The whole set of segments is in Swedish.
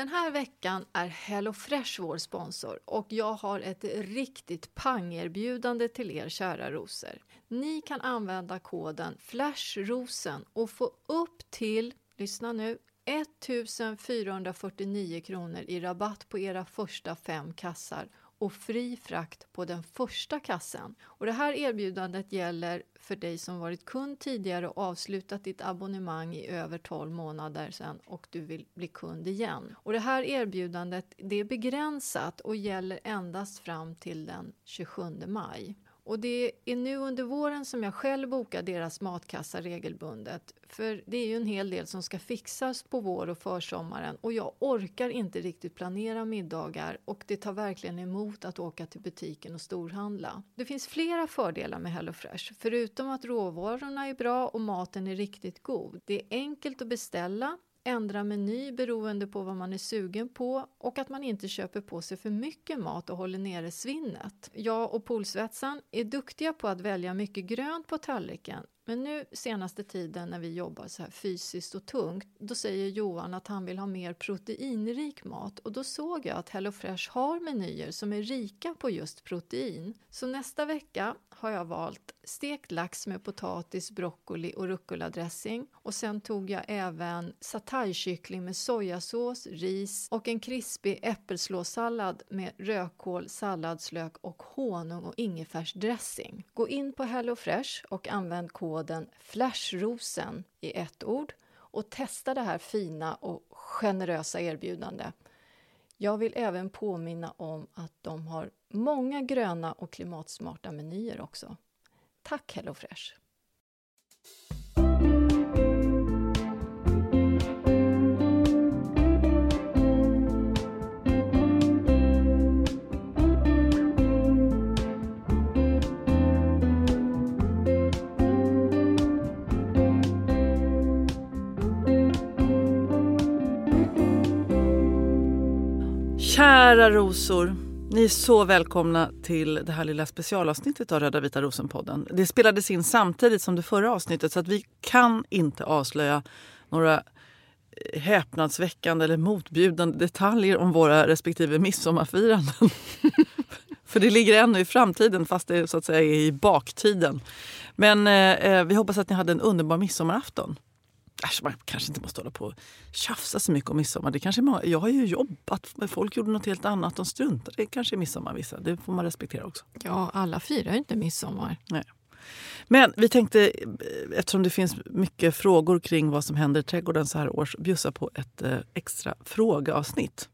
Den här veckan är HelloFresh vår sponsor och jag har ett riktigt pangerbjudande till er kära rosor. Ni kan använda koden FLASHROSEN och få upp till, lyssna nu, 1449 kronor i rabatt på era första fem kassar och fri frakt på den första kassen. Och det här erbjudandet gäller för dig som varit kund tidigare och avslutat ditt abonnemang i över 12 månader sedan och du vill bli kund igen. Och det här erbjudandet det är begränsat och gäller endast fram till den 27 maj. Och det är nu under våren som jag själv bokar deras matkassa regelbundet. För det är ju en hel del som ska fixas på vår och försommaren och jag orkar inte riktigt planera middagar och det tar verkligen emot att åka till butiken och storhandla. Det finns flera fördelar med HelloFresh, förutom att råvarorna är bra och maten är riktigt god. Det är enkelt att beställa ändra meny beroende på vad man är sugen på och att man inte köper på sig för mycket mat och håller nere svinnet. Jag och Polsvetsan är duktiga på att välja mycket grönt på tallriken men nu senaste tiden när vi jobbar så här fysiskt och tungt, då säger Johan att han vill ha mer proteinrik mat och då såg jag att HelloFresh har menyer som är rika på just protein. Så nästa vecka har jag valt stekt lax med potatis, broccoli och rucola-dressing och sen tog jag även sataykyckling med sojasås, ris och en krispig äppelslåssallad med rödkål, salladslök och honung och ingefärsdressing. Gå in på HelloFresh och använd koden FLASHROSEN i ett ord och testa det här fina och generösa erbjudandet. Jag vill även påminna om att de har många gröna och klimatsmarta menyer också. Tack HelloFresh! Kära rosor, ni är så välkomna till det här lilla specialavsnittet av Röda vita rosen-podden. Det spelades in samtidigt som det förra avsnittet så att vi kan inte avslöja några eh, häpnadsväckande eller motbjudande detaljer om våra respektive midsommarfiranden. För det ligger ännu i framtiden fast det så att säga är i baktiden. Men eh, eh vi hoppas att ni hade en underbar midsommarafton. Äsch, man kanske inte måste hålla på och tjafsa så mycket om midsommar. Det kanske jag har ju jobbat, folk gjorde något helt annat. De struntade det kanske i midsommar vissa. Det får man respektera också. Ja, alla firar ju inte midsommar. Nej. Men vi tänkte, eftersom det finns mycket frågor kring vad som händer i trädgården så här års, bjussa på ett eh, extra frågeavsnitt.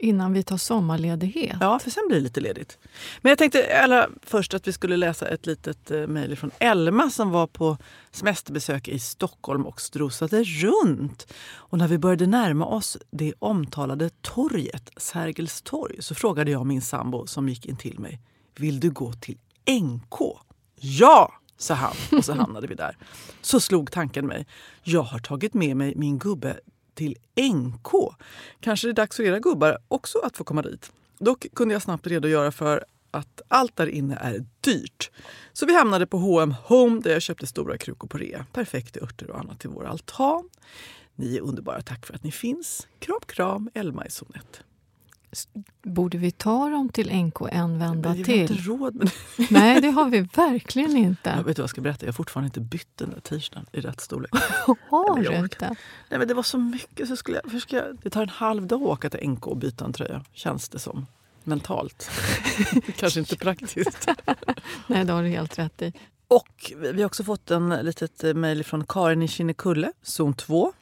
Innan vi tar sommarledighet? Ja, för sen blir det lite ledigt. Men jag tänkte allra först att vi skulle läsa ett litet eh, mejl från Elma som var på semesterbesök i Stockholm och strosade runt. Och när vi började närma oss det omtalade torget, Sergels torg, så frågade jag min sambo som gick in till mig. Vill du gå till NK? Ja, sa han och så hamnade vi där. Så slog tanken mig. Jag har tagit med mig min gubbe till NK. Kanske det är dags för era gubbar också att få komma dit. Dock kunde jag snabbt redogöra för att allt där inne är dyrt. Så vi hamnade på H&M Home där jag köpte stora krukor på rea. Perfekta örter och annat till vår altan. Ni är underbara, tack för att ni finns. Kram, kram, Elma i zon 1. Borde vi ta dem till NK en vända Men vi har inte till? råd med det. Nej, det har vi verkligen Jag inte. vet du vad jag ska berätta? Jag har fortfarande inte bytt den där t-shirten i rätt storlek. Har du jag inte? Nej, men det var så mycket. Så skulle jag, ska jag, det tar en halv dag att åka till NK och byta en tröja, känns det som. Mentalt. Kanske inte praktiskt. Nej, det har du helt rätt i. Och vi har också fått en litet mejl från Karin i Kinnekulle, zon 2.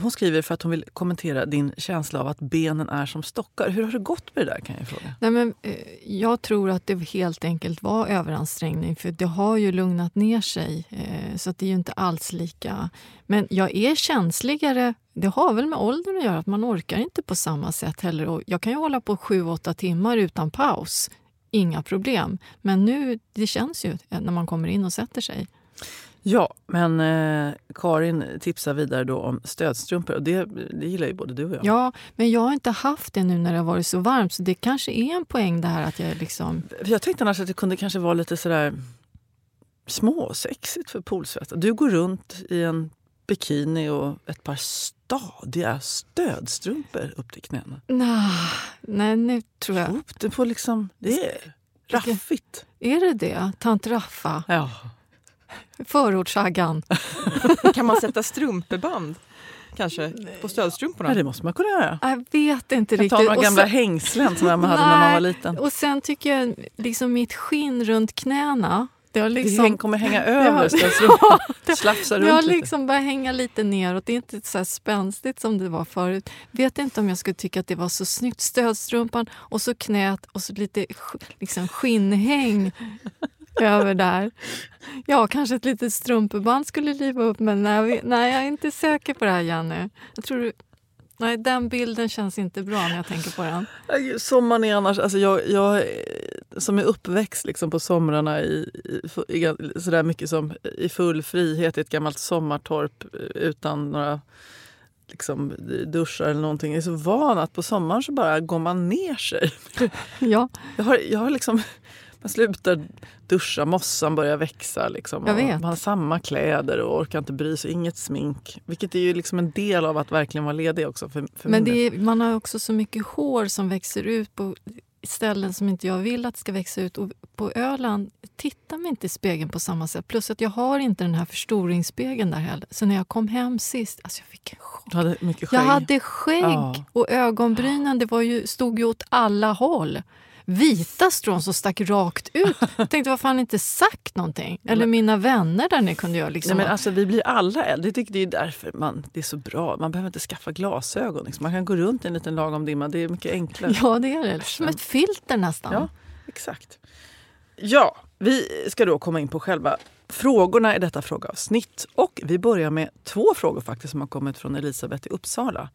Hon skriver för att hon vill kommentera din känsla av att benen är som stockar. Hur har det gått med det där kan jag fråga? Nej, men, eh, jag tror att det helt enkelt var överansträngning för det har ju lugnat ner sig. Eh, så att det är ju inte alls lika... Men jag är känsligare. Det har väl med åldern att göra, att man orkar inte på samma sätt heller. Och jag kan ju hålla på sju, åtta timmar utan paus. Inga problem. Men nu, det känns ju eh, när man kommer in och sätter sig. Ja, men eh, Karin tipsar vidare då om stödstrumpor och det, det gillar ju både du och jag. Ja, men jag har inte haft det nu när det har varit så varmt. Så det kanske är en poäng det här att jag liksom... Jag tänkte annars att det kunde kanske vara lite sådär småsexigt för poolsvetsare. Du går runt i en bikini och ett par stadiga stödstrumpor upp till knäna. Nah, nej, nu tror jag... Det på liksom, det är raffigt. Är det det? Tant Raffa? Ja. Förortssaggan? Kan man sätta strumpeband kanske på stödstrumporna? ja, det måste man kunna göra. Jag vet inte riktigt. några Och gamla sen- hängslen som man hade när man var Nej, liten. Och sen tycker jag liksom mitt skinn runt knäna, det har Det liksom... häng, kommer hänga över har- det- Slafsa Det har lite. liksom börjat hänga lite neråt. Det är inte så här spänstigt som det var förut. Vet inte om jag skulle tycka att det var så snyggt. Stödstrumpan och så knät och så lite liksom skinnhäng över där. Ja, kanske ett litet strumpeband skulle liva upp men nej, nej, jag är inte säker på det här Jenny. Jag tror du- Nej, den bilden känns inte bra när jag tänker på den. Sommaren är annars... Alltså jag, jag som är uppväxt liksom på somrarna i, i, i, sådär mycket som i full frihet i ett gammalt sommartorp eh, utan några liksom, duschar eller någonting. Jag är så van att på sommaren så bara går man ner sig. Ja, Jag har, jag har liksom, man slutar duscha, mossan börjar växa. Liksom. Man har samma kläder och orkar inte bry sig, inget smink. Vilket är ju liksom en del av att verkligen vara ledig också. För, för men är, man har också så mycket hår som växer ut på ställen som inte jag vill att ska växa ut. Och på Öland tittar man inte i spegeln på samma sätt. Plus att jag har inte den här förstoringsspegeln där heller. Så när jag kom hem sist, alltså jag fick en chock. Du hade mycket skägg. Jag hade skägg Ja. och ögonbrynen det var ju, stod ju åt alla håll. Vita strån som stack rakt ut. Jag tänkte, vad fan inte sagt någonting? Eller mina vänner där ni kunde göra liksom. Nej, men alltså, vi blir alla äldre. Det är därför man, det är så bra. Man behöver inte skaffa glasögon. Liksom. Man kan gå runt i en liten lagom dimma. Det är mycket enklare. Ja, det är det. Som ett filter nästan. Ja, exakt. Ja, vi ska då komma in på själva frågorna i detta frågeavsnitt. Och vi börjar med två frågor faktiskt som har kommit från Elisabeth i Uppsala.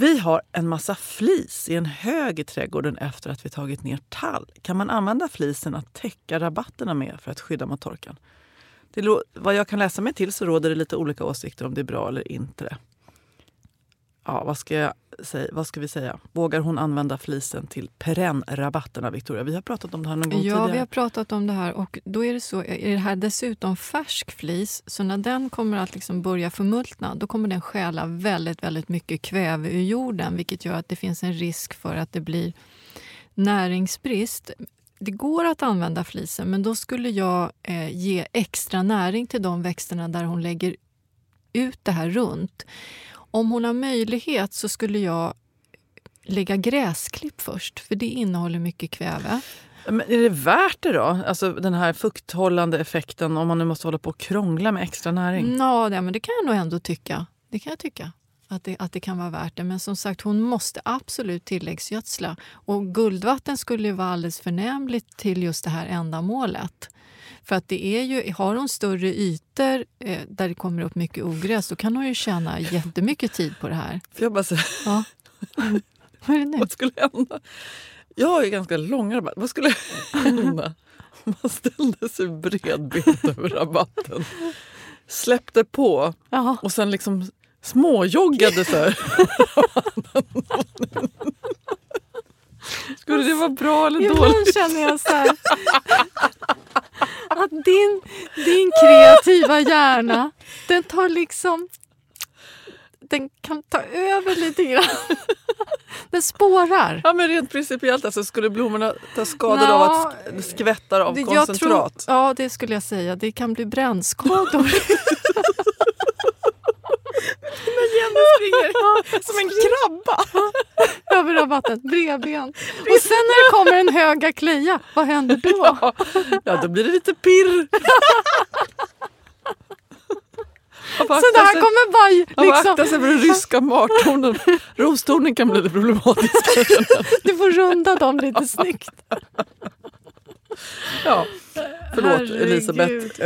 Vi har en massa flis i en hög i trädgården efter att vi tagit ner tall. Kan man använda flisen att täcka rabatterna med för att skydda mot torkan? Det, vad jag kan läsa mig till så råder det lite olika åsikter om det är bra eller inte. Ja, vad ska, jag säga, vad ska vi säga? Vågar hon använda flisen till perennrabatterna, Victoria? Vi har pratat om det här någon gång Ja, tidigare. vi har pratat om det här och då är det så, är det här dessutom färsk flis så när den kommer att liksom börja förmultna då kommer den stjäla väldigt, väldigt mycket kväve ur jorden vilket gör att det finns en risk för att det blir näringsbrist. Det går att använda flisen men då skulle jag eh, ge extra näring till de växterna där hon lägger ut det här runt. Om hon har möjlighet så skulle jag lägga gräsklipp först för det innehåller mycket kväve. Men är det värt det då? Alltså den här fukthållande effekten om man nu måste hålla på och krångla med extra näring? Ja, det, men det kan jag nog ändå tycka. Det kan jag tycka. Att det, att det kan vara värt det. Men som sagt, hon måste absolut tilläggsgödsla. Och guldvatten skulle ju vara alldeles förnämligt till just det här ändamålet. För att det är ju, har hon större ytor eh, där det kommer upp mycket ogräs då kan hon ju tjäna jättemycket tid på det här. För jag bara säga, Ja. Vad är det nu? vad skulle hända? Jag har ju ganska långa rabatter. Vad skulle hända om man ställde sig bredbent över rabatten? Släppte på Jaha. och sen liksom småjoggade så här. Skulle det vara bra eller dåligt? Ibland känner jag så här, att din, din kreativa hjärna, den tar liksom... Den kan ta över lite grann. Den spårar. Ja, men rent principiellt alltså, skulle blommorna ta skada av att sk- skvättar av Det- koncentrat? Tror, ja, det skulle jag säga. Det kan bli brännskador. Som en krabba! över rabatten. Bredben. Och sen när det kommer en höga klia, vad händer då? Ja, då blir det lite pirr. Så det här kommer bara Liksom. Akta sig för den ryska martornen. Rostornen kan bli lite problematisk. du får runda dem lite snyggt. ja. Förlåt Herregud. Elisabeth.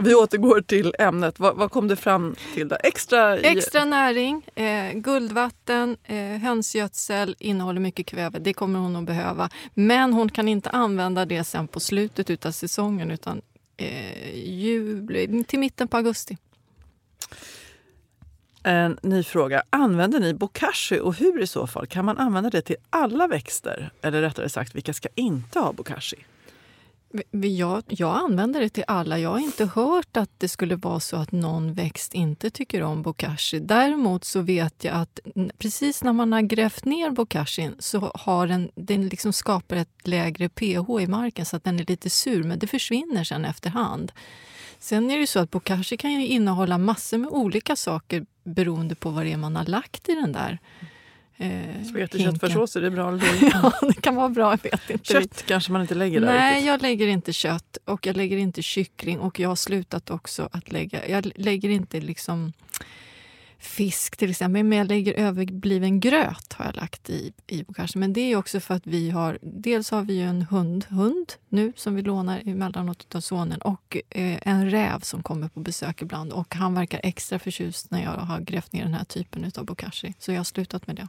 Vi återgår till ämnet. Vad, vad kom det fram till? Där? Extra, Extra näring, eh, guldvatten, eh, hönsgödsel innehåller mycket kväve. Det kommer hon att behöva. Men hon kan inte använda det sen på slutet av säsongen utan eh, juli, till mitten på augusti. En ny fråga. Använder ni bokashi och hur i så fall? Kan man använda det till alla växter? Eller rättare sagt, vilka ska inte ha bokashi? Jag, jag använder det till alla. Jag har inte hört att det skulle vara så att någon växt inte tycker om bokashi. Däremot så vet jag att precis när man har grävt ner bokashin så har den, den liksom skapar ett lägre pH i marken så att den är lite sur, men det försvinner sen efterhand. Sen är det ju så att bokashi kan ju innehålla massor med olika saker beroende på vad det är man har lagt i den där eh, Spagetti köttfärssås, är det bra eller dåligt? Ja, det kan vara bra. Jag vet inte. Kött kanske man inte lägger där Nej, riktigt. jag lägger inte kött och jag lägger inte kyckling och jag har slutat också att lägga... Jag lägger inte liksom fisk till exempel, men jag lägger överbliven gröt har jag lagt i, i bokashi. Men det är också för att vi har... Dels har vi ju en hund, hund nu som vi lånar emellanåt av sonen och eh, en räv som kommer på besök ibland och han verkar extra förtjust när jag har grävt ner den här typen av bokashi. Så jag har slutat med det.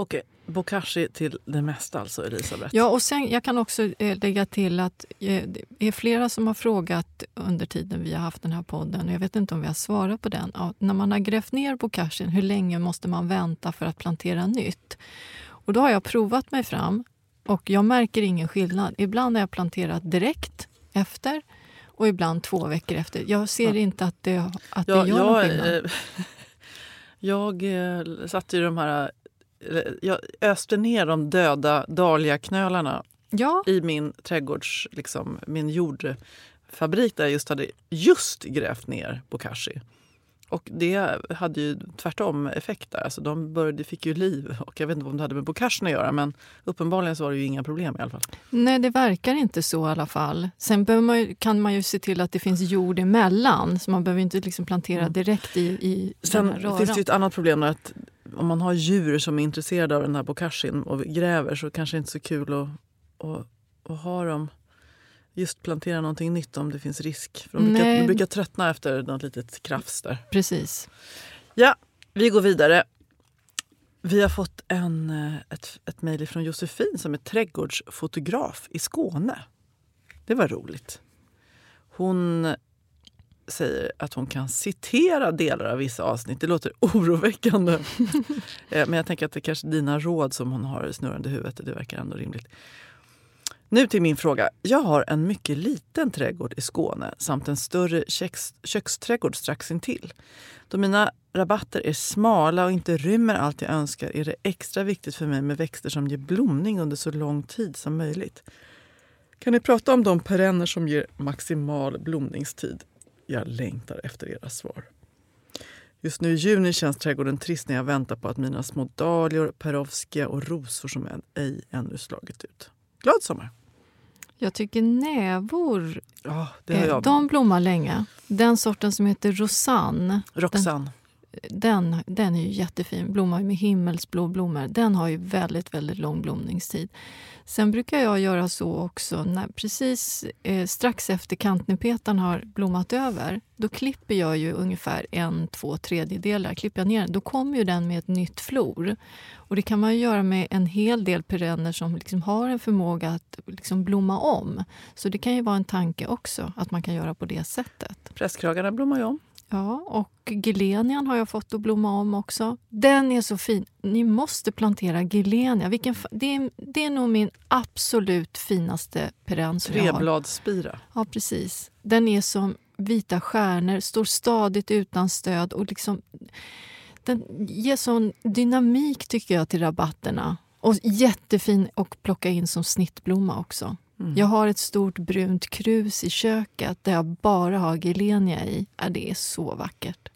Okej, bokashi till det mesta alltså, Elisabeth. Ja, och sen, jag kan också eh, lägga till att eh, det är flera som har frågat under tiden vi har haft den här podden, och jag vet inte om vi har svarat på den. Ja, när man har grävt ner bokashin, hur länge måste man vänta för att plantera nytt? Och då har jag provat mig fram och jag märker ingen skillnad. Ibland har jag planterat direkt efter och ibland två veckor efter. Jag ser Ja. inte att det, att Ja, det gör någon jag, skillnad. eh, jag eh, satte ju de här... Jag öste ner de döda dahliaknölarna Ja, i min trädgårds, liksom, min jordfabrik där jag just hade just grävt ner bokashi. Och det hade ju tvärtom effekt där. Alltså de började, fick ju liv. Och jag vet inte om det hade med bokashin att göra men uppenbarligen så var det ju inga problem i alla fall. Nej, det verkar inte så i alla fall. Sen man ju, kan man ju se till att det finns jord emellan. Så man behöver inte liksom plantera direkt i, i den här Sen röran. finns det ju ett annat problem. Att om man har djur som är intresserade av den här bokashin och gräver så kanske det inte är så kul att, att, att ha dem just plantera någonting nytt om det finns risk. För de, brukar, Nej. de brukar tröttna efter något litet krafs där. Precis. Ja, vi går vidare. Vi har fått en, eh, ett, ett mejl från Josefin som är trädgårdsfotograf i Skåne. Det var roligt. Hon säger att hon kan citera delar av vissa avsnitt. Det låter oroväckande. Eh, Men jag tänker att det är kanske dina råd som hon har snurrande i huvudet. Det verkar ändå rimligt. Nu till min fråga. Jag har en mycket liten trädgård i Skåne samt en större köks, köksträdgård strax intill. Då mina rabatter är smala och inte rymmer allt jag önskar är det extra viktigt för mig med växter som ger blomning under så lång tid som möjligt. Kan ni prata om de perenner som ger maximal blomningstid? Jag längtar efter era svar. Just nu i juni känns trädgården trist när jag väntar på att mina små dahlior, perovskia och rosor som än, ej ännu slagit ut. Glad sommar! Jag tycker nävor, eh, jag. de blommar länge. Den sorten som heter Rosanne, Roxanne den, den är ju jättefin. Blommar med himmelsblå blommor. Den har ju väldigt, väldigt lång blomningstid. Sen brukar jag göra så också, när precis eh, strax efter kantnepetan har blommat över, då klipper jag ju ungefär en, två tredjedelar. Klipper jag ner då kommer ju den med ett nytt flor. Och det kan man ju göra med en hel del perenner som liksom har en förmåga att liksom blomma om. Så det kan ju vara en tanke också, att man kan göra på det sättet. Prästkragarna blommar ju om. Ja, och gilenian har jag fått att blomma om också. Den är så fin. Ni måste plantera gilenia. Vilken, det, är, det är nog min absolut finaste perenn. Trebladsspira. Ja, precis. Den är som vita stjärnor, står stadigt utan stöd och liksom Den ger sån dynamik tycker jag till rabatterna. Och jättefin att plocka in som snittblomma också. Mm. Jag har ett stort brunt krus i köket där jag bara har gilenia i. Ja, det är så vackert.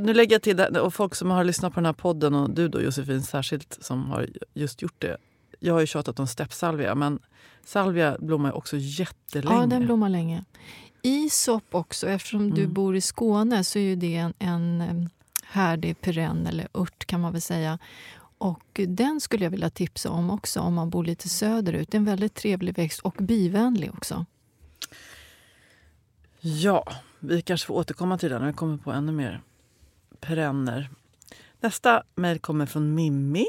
Nu lägger jag till det, och folk som har lyssnat på den här podden och du då Josefin särskilt som har just gjort det. Jag har ju tjatat om steppsalvia men salvia blommar också jättelänge. Ja, den blommar länge. Isop också, eftersom du Mm. bor i Skåne så är ju det en, en em, härdig perenn eller ört kan man väl säga. Och den skulle jag vilja tipsa om också om man bor lite söderut. Det är en väldigt trevlig växt och bivänlig också. Ja, vi kanske får återkomma till den när vi kommer på ännu mer perenner. Nästa mejl kommer från Mimmi.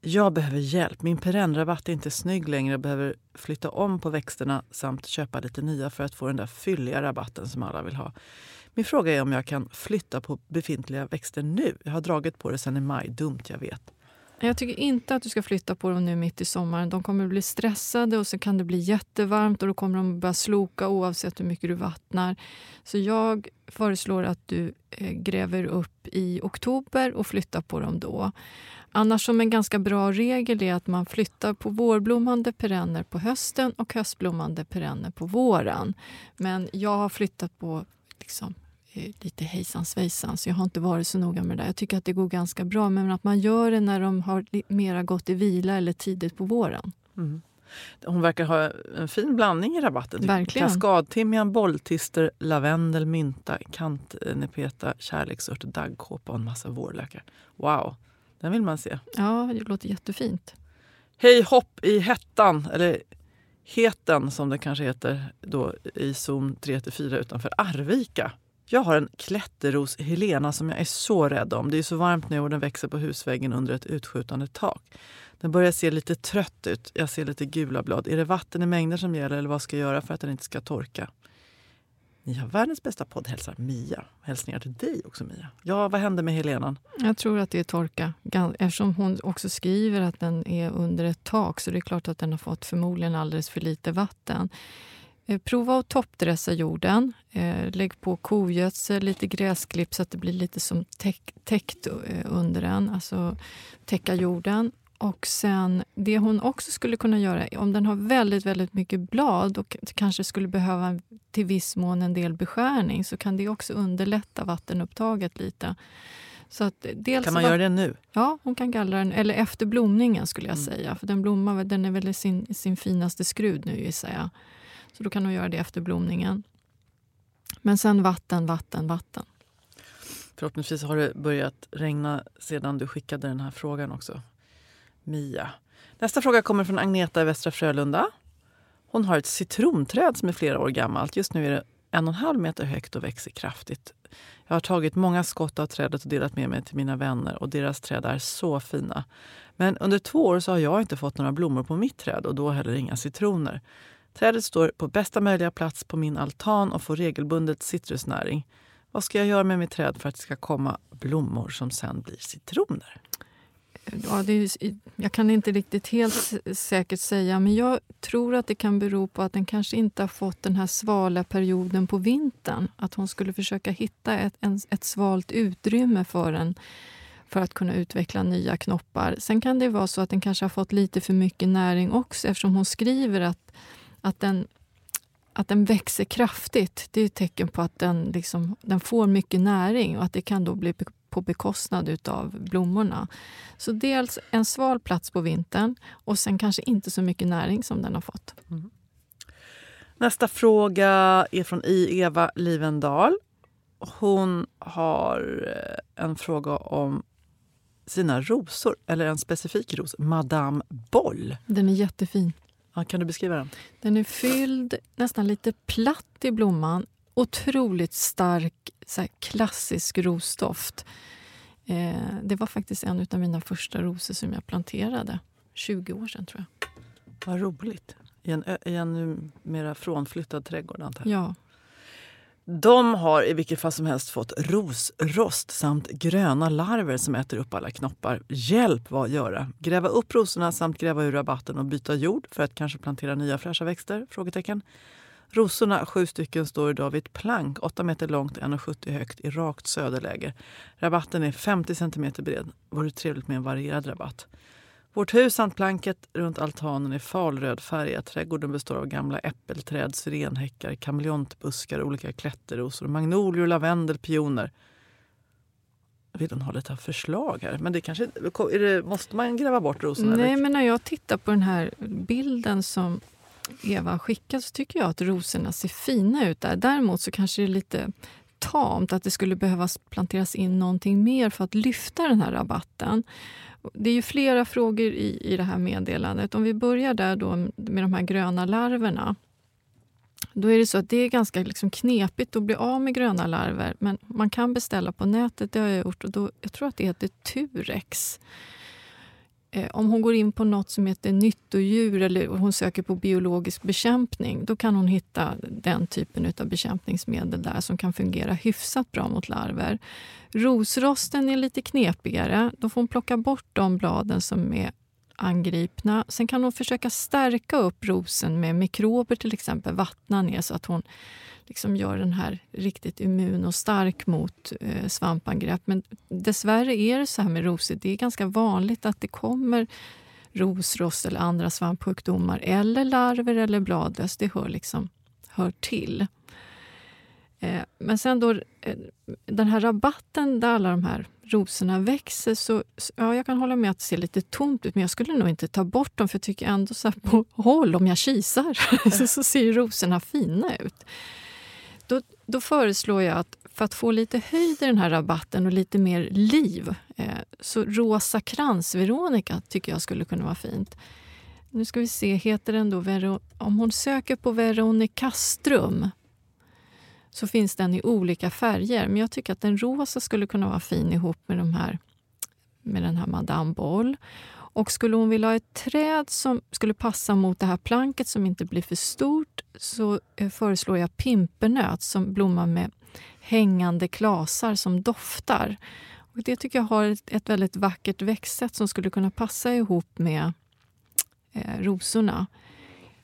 Jag behöver hjälp. Min perennrabatt är inte snygg längre. Jag behöver flytta om på växterna samt köpa lite nya för att få den där fylliga rabatten som alla vill ha. Min fråga är om jag kan flytta på befintliga växter nu. Jag har dragit på det sen i maj. Dumt, jag vet. Jag tycker inte att du ska flytta på dem nu mitt i sommaren. De kommer att bli stressade och så kan det bli jättevarmt och då kommer de börja sloka oavsett hur mycket du vattnar. Så jag föreslår att du eh, gräver upp i oktober och flyttar på dem då. Annars som en ganska bra regel är att man flyttar på vårblommande perenner på hösten och höstblommande perenner på våren. Men jag har flyttat på liksom, lite hejsan svejsan så jag har inte varit så noga med det där. Jag tycker att det går ganska bra men att man gör det när de har mera gått i vila eller tidigt på våren. Mm. Hon verkar ha en fin blandning i rabatten. Verkligen. Kaskadtimjan, bolltister, lavendel, mynta, kantnepeta, kärleksört, daggkåpa och en massa vårlökar. Wow, den vill man se. Ja, det låter jättefint. Hej hopp i hettan, eller heten som det kanske heter då i zon 3-4 utanför Arvika. Jag har en klätterros Helena som jag är så rädd om. Det är så varmt nu och den växer på husväggen under ett utskjutande tak. Den börjar se lite trött ut. Jag ser lite gula blad. Är det vatten i mängder som gäller eller vad ska jag göra för att den inte ska torka? Ni har världens bästa podd, hälsar Mia. Hälsningar till dig också Mia. Ja, vad hände med Helenan? Jag tror att det är torka. Eftersom hon också skriver att den är under ett tak så det är klart att den har fått förmodligen alldeles för lite vatten. Eh, Prova att toppdressa jorden. Eh, Lägg på kogödsel, lite gräsklipp så att det blir lite som täck, täckt eh, under den. Alltså täcka jorden. Och sen, det hon också skulle kunna göra, om den har väldigt, väldigt mycket blad och kanske skulle behöva till viss mån en del beskärning så kan det också underlätta vattenupptaget lite. Så att dels Kan man göra det nu? Ja, hon kan gallra den. Eller efter blomningen skulle jag Mm. säga. För den blommar den är väl i sin, sin finaste skrud nu gissar jag. Så då kan hon göra det efter blomningen. Men sen vatten, vatten, vatten. Förhoppningsvis har det börjat regna sedan du skickade den här frågan också. Mia. Nästa fråga kommer från Agneta i Västra Frölunda. Hon har ett citronträd som är flera år gammalt. Just nu är det en och en halv meter högt och växer kraftigt. Jag har tagit många skott av trädet och delat med mig till mina vänner och deras träd är så fina. Men under två år så har jag inte fått några blommor på mitt träd och då heller inga citroner. Trädet står på bästa möjliga plats på min altan och får regelbundet citrusnäring. Vad ska jag göra med mitt träd för att det ska komma blommor som sen blir citroner? Ja, det är, jag kan inte riktigt helt säkert säga, men jag tror att det kan bero på att den kanske inte har fått den här svala perioden på vintern. Att hon skulle försöka hitta ett, en, ett svalt utrymme för den för att kunna utveckla nya knoppar. Sen kan det vara så att den kanske har fått lite för mycket näring också eftersom hon skriver att, att, den, att den växer kraftigt. Det är ett tecken på att den, liksom, den får mycket näring och att det kan då bli på bekostnad av blommorna. Så dels en sval plats på vintern och sen kanske inte så mycket näring som den har fått. Nästa fråga är från I. Eva Livendal. Hon har eh, en fråga om sina rosor, eller en specifik ros, Madame Boll. Den är jättefin. Ja, kan du beskriva den? Den är fylld, nästan lite platt i blomman. Otroligt stark, så klassisk rosdoft. Eh, det var faktiskt en av mina första rosor som jag planterade. 20 år sedan, tror jag. Vad roligt. I en, i en mera frånflyttad trädgård, antar jag. Ja. De har i vilket fall som helst fått rosrost samt gröna larver som äter upp alla knoppar. Hjälp vad göra? Gräva upp rosorna samt gräva ur rabatten och byta jord för att kanske plantera nya fräscha växter? Frågetecken. Rosorna, sju stycken, står idag vid ett plank 8 meter långt, 1,70 högt i rakt söderläge. Rabatten är 50 centimeter bred. Vore trevligt med en varierad rabatt. Vårt hus samt planket runt altanen är falrödfärgat. Trädgården består av gamla äppelträd, syrenhäckar, kameleontbuskar, olika klätterrosor, magnolior, lavendel, pioner. Vill hon ha lite förslag här? Men det kanske, det, måste man gräva bort rosorna? Nej, eller? men när jag tittar på den här bilden som Eva har skickat så tycker jag att rosorna ser fina ut där. Däremot så kanske det är lite tamt att det skulle behövas planteras in någonting mer för att lyfta den här rabatten. Det är ju flera frågor i, i det här meddelandet. Om vi börjar där då med de här gröna larverna. Då är det så att det är ganska liksom knepigt att bli av med gröna larver. Men man kan beställa på nätet, det har jag gjort. Och då, jag tror att det heter Turex. Eh, om hon går in på något som heter nyttodjur eller hon söker på biologisk bekämpning, då kan hon hitta den typen av bekämpningsmedel där som kan fungera hyfsat bra mot larver. Rosrosten är lite knepigare. Då får hon plocka bort de bladen som är angripna. Sen kan hon försöka stärka upp rosen med mikrober till exempel, vattna ner så att hon liksom gör den här riktigt immun och stark mot eh, svampangrepp. Men dessvärre är det så här med rosor. Det är ganska vanligt att det kommer rosrost eller andra svampsjukdomar eller larver eller bladlöss. Det hör, liksom, hör till. Eh, men sen då eh, den här rabatten där alla de här rosorna växer så ja, jag kan hålla med att det ser lite tomt ut men jag skulle nog inte ta bort dem för jag tycker ändå så på håll, om jag kisar, så, så ser rosorna fina ut. Då, då, föreslår jag att för att få lite höjd i den här rabatten och lite mer liv eh, så rosa krans-Veronica tycker jag skulle kunna vara fint. Nu ska vi se, heter den då Vero om hon söker på Veronicastrum så finns den i olika färger. Men jag tycker att den rosa skulle kunna vara fin ihop med, de här, med den här Madame Boll. Och skulle hon vilja ha ett träd som skulle passa mot det här planket som inte blir för stort så eh, föreslår jag pimpernöt som blommar med hängande klasar som doftar. Och det tycker jag har ett, ett väldigt vackert växtsätt som skulle kunna passa ihop med eh, rosorna.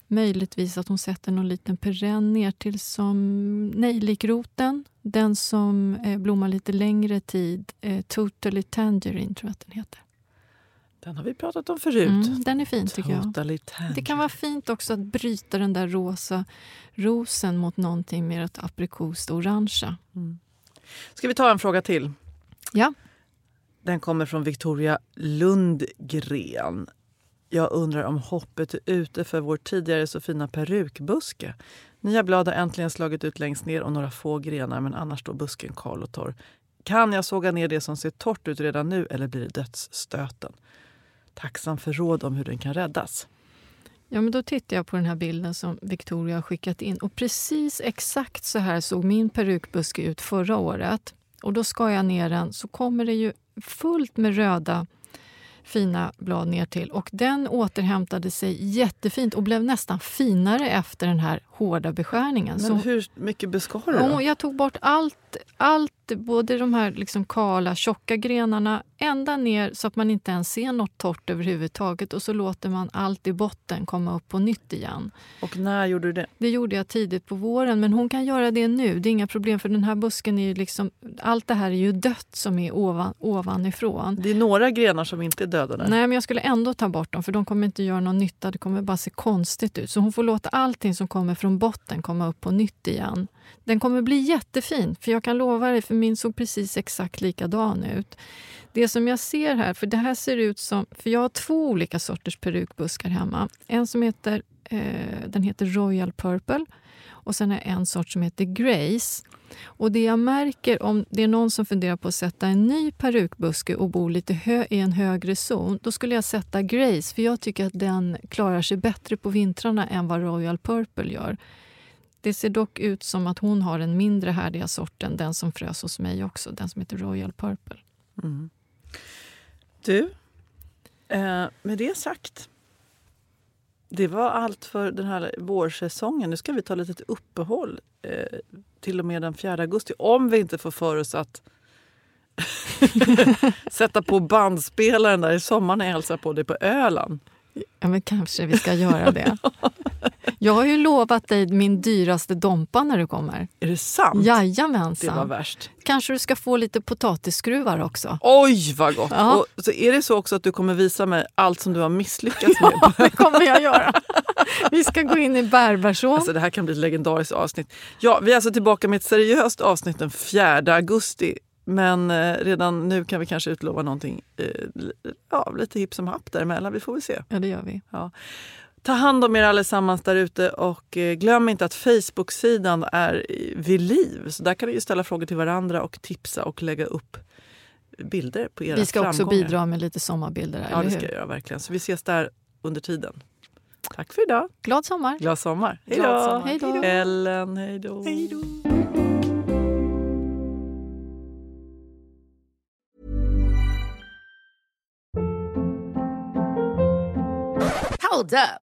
Möjligtvis att hon sätter någon liten perenn ner till som nejlikroten. Den som eh, blommar lite längre tid. Eh, totally Tangerine tror jag att den heter. Den har vi pratat om förut. Mm, den är fin tycker jag. Det kan vara fint också att bryta den där rosa rosen mot någonting mer åt aprikost orangea. Mm. Ska vi ta en fråga till? Ja. Den kommer från Victoria Lundgren. Jag undrar om hoppet är ute för vår tidigare så fina perukbuske. Nya blad har äntligen slagit ut längst ner och några få grenar men annars står busken kal och torr. Kan jag såga ner det som ser torrt ut redan nu eller blir det dödsstöten? Tacksam för råd om hur den kan räddas. Ja, men då tittar jag på den här bilden som Victoria har skickat in. Och precis exakt så här såg min perukbuske ut förra året. Och då skar jag ner den så kommer det ju fullt med röda fina blad ner till. Och den återhämtade sig jättefint och blev nästan finare efter den här hårda beskärningen. Men så, hur mycket beskar du då? Jag tog bort allt, allt både de här liksom kala, tjocka grenarna ända ner så att man inte ens ser något torrt överhuvudtaget och så låter man allt i botten komma upp på nytt igen. Och när gjorde du det? Det gjorde jag tidigt på våren, men hon kan göra det nu. Det är inga problem för den här busken är ju liksom, allt det här är ju dött som är ovan, ovanifrån. Det är några grenar som inte är döda där. Nej, men jag skulle ändå ta bort dem för de kommer inte göra någon nytta. Det kommer bara se konstigt ut. Så hon får låta allting som kommer från botten komma upp på nytt igen. Den kommer bli jättefin, för jag kan lova dig, för min såg precis exakt likadan ut. Det som jag ser här, för det här ser ut som... För jag har två olika sorters perukbuskar hemma. En som heter, eh, den heter Royal Purple och sen har jag en sort som heter Grace. Och det jag märker om det är någon som funderar på att sätta en ny perukbuske och bo lite hö i en högre zon, då skulle jag sätta Grace för jag tycker att den klarar sig bättre på vintrarna än vad Royal Purple gör. Det ser dock ut som att hon har den mindre härdiga sorten, den som frös hos mig också, den som heter Royal Purple. Mm. Du, eh, med det sagt. Det var allt för den här vårsäsongen. Nu ska vi ta ett litet uppehåll eh, till och med den 4 augusti. Om vi inte får för oss att sätta på bandspelaren där i sommar när jag hälsar på dig på Öland. Ja, men kanske vi ska göra det. Jag har ju lovat dig min dyraste dompa när du kommer. Är det sant? Det Jajamensan. var värst. Kanske du ska få lite potatisskruvar också. Oj, vad gott! Ja. Och så är det så också att du kommer visa mig allt som du har misslyckats med? Ja, det kommer jag göra. Vi ska gå in i bärbärsång. Alltså, det här kan bli ett legendariskt avsnitt. Ja, vi är alltså tillbaka med ett seriöst avsnitt den 4 augusti. Men eh, redan nu kan vi kanske utlova någonting eh, ja, lite hipp som happ däremellan. Vi får väl se. Ja, det gör vi. Ta hand om er allesammans där ute och eh, glöm inte att Facebook-sidan är i- vid liv. Så där kan ni ju ställa frågor till varandra och tipsa och lägga upp bilder på era Vi ska också framgångar. bidra med lite sommarbilder. Här, Ja, det ska jag göra verkligen. Så vi ses där under tiden. Tack för idag. Glad sommar! Glad sommar. Hej då. Hej då. Ellen, hej då. Hold up.